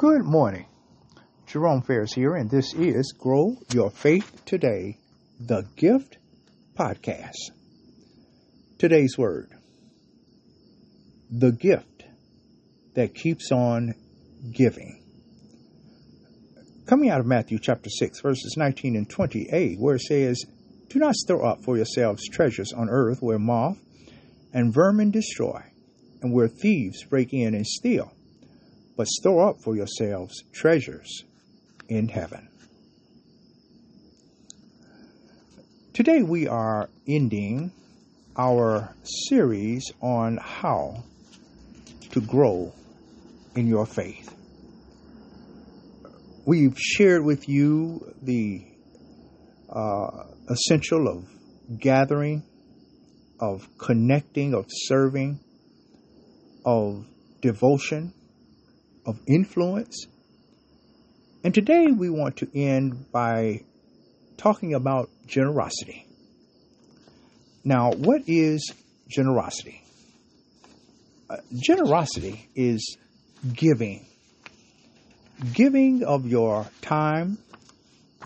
Good morning. Jerome Ferris here, and this is Grow Your Faith Today, the Gift Podcast. Today's word the gift that keeps on giving. Coming out of Matthew chapter 6, verses 19 and 28, where it says, Do not store up for yourselves treasures on earth where moth and vermin destroy, and where thieves break in and steal but store up for yourselves treasures in heaven. Today we are ending our series on how to grow in your faith. We've shared with you the uh, essential of gathering, of connecting, of serving, of devotion, of influence. And today we want to end by talking about generosity. Now, what is generosity? Uh, generosity is giving. Giving of your time,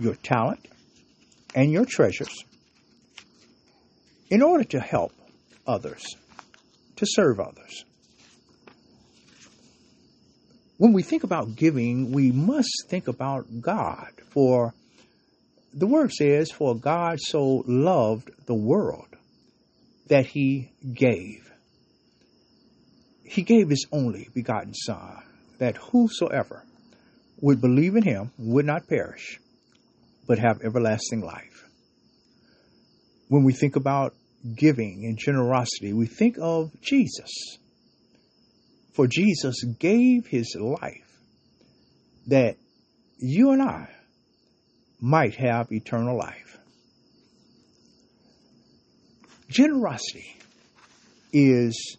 your talent, and your treasures in order to help others, to serve others when we think about giving, we must think about God. For the word says, For God so loved the world that he gave. He gave his only begotten Son, that whosoever would believe in him would not perish, but have everlasting life. When we think about giving and generosity, we think of Jesus for Jesus gave his life that you and I might have eternal life. Generosity is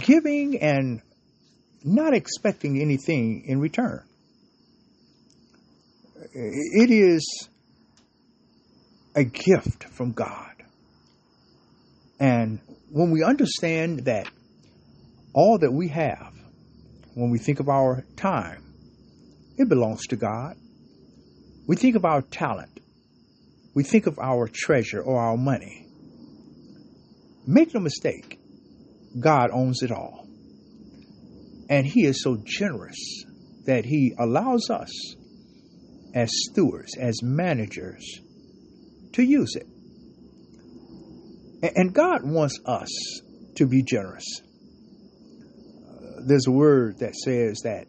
giving and not expecting anything in return. It is a gift from God. And when we understand that all that we have, when we think of our time, it belongs to God. We think of our talent. We think of our treasure or our money. Make no mistake, God owns it all. And He is so generous that He allows us as stewards, as managers, to use it. And God wants us to be generous there's a word that says that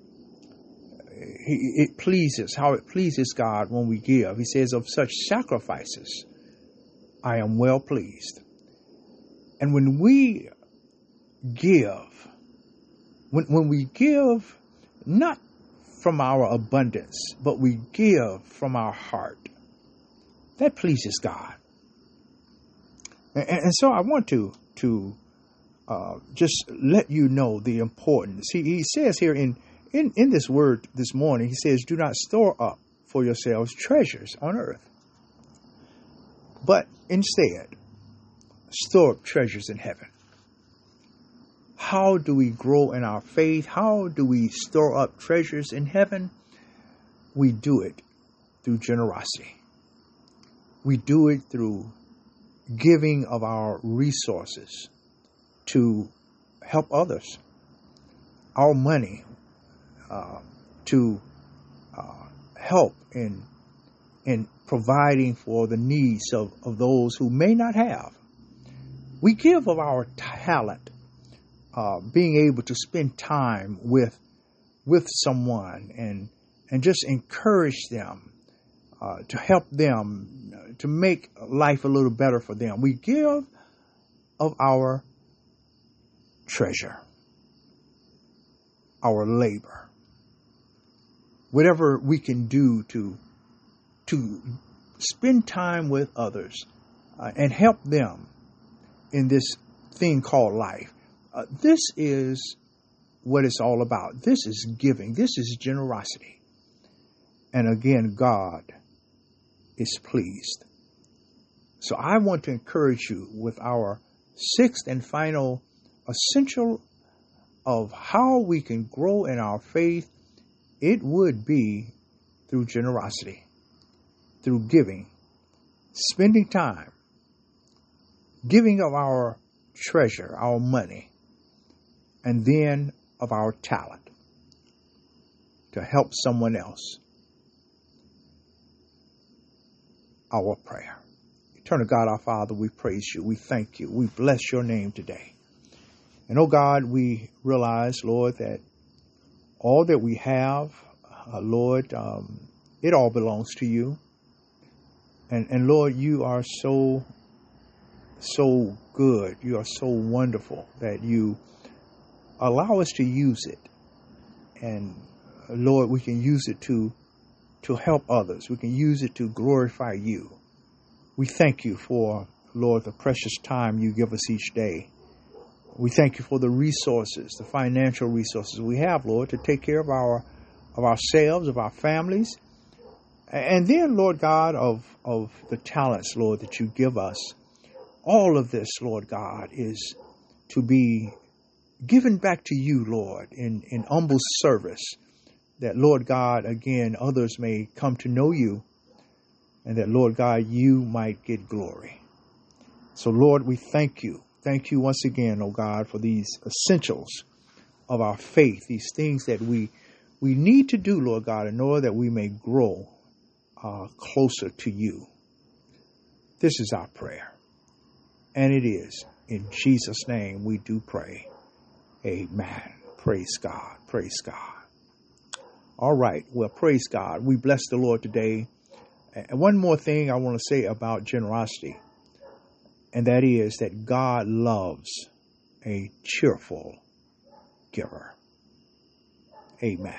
it pleases, how it pleases God when we give. He says, Of such sacrifices, I am well pleased. And when we give, when, when we give not from our abundance, but we give from our heart, that pleases God. And, and so I want to, to uh, just let you know the importance. He, he says here in, in, in this word this morning, he says, Do not store up for yourselves treasures on earth, but instead store up treasures in heaven. How do we grow in our faith? How do we store up treasures in heaven? We do it through generosity. We do it through giving of our resources to help others. Our money uh, to uh, help in in providing for the needs of, of those who may not have. We give of our talent, uh, being able to spend time with with someone and and just encourage them uh, to help them to make life a little better for them. We give of our treasure, our labor, whatever we can do to to spend time with others uh, and help them in this thing called life. Uh, this is what it's all about. This is giving. This is generosity. And again, God is pleased. So I want to encourage you with our sixth and final essential of how we can grow in our faith, it would be through generosity, through giving, spending time, giving of our treasure, our money, and then of our talent to help someone else. Our prayer. Eternal God, our Father, we praise you. We thank you. We bless your name today. And oh God, we realize, Lord, that all that we have, uh, Lord, um, it all belongs to you. And, and Lord, you are so, so good. You are so wonderful that you allow us to use it. And Lord, we can use it to, to help others. We can use it to glorify you. We thank you for, Lord, the precious time you give us each day. We thank you for the resources, the financial resources we have, Lord, to take care of our of ourselves, of our families, and then, Lord God, of of the talents, Lord, that you give us. All of this, Lord God, is to be given back to you, Lord, in, in humble service, that, Lord God, again, others may come to know you, and that, Lord God, you might get glory. So, Lord, we thank you Thank you once again, O oh God, for these essentials of our faith, these things that we we need to do, Lord God, in order that we may grow uh, closer to you. This is our prayer. And it is. In Jesus' name we do pray. Amen. Praise God. Praise God. All right. Well, praise God. We bless the Lord today. And one more thing I want to say about generosity and that is that God loves a cheerful giver. Amen.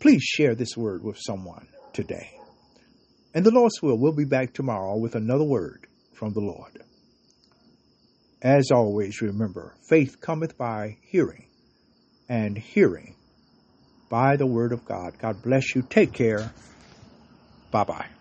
Please share this word with someone today. And the Lord's will, we'll be back tomorrow with another word from the Lord. As always, remember, faith cometh by hearing, and hearing by the word of God. God bless you. Take care. Bye bye.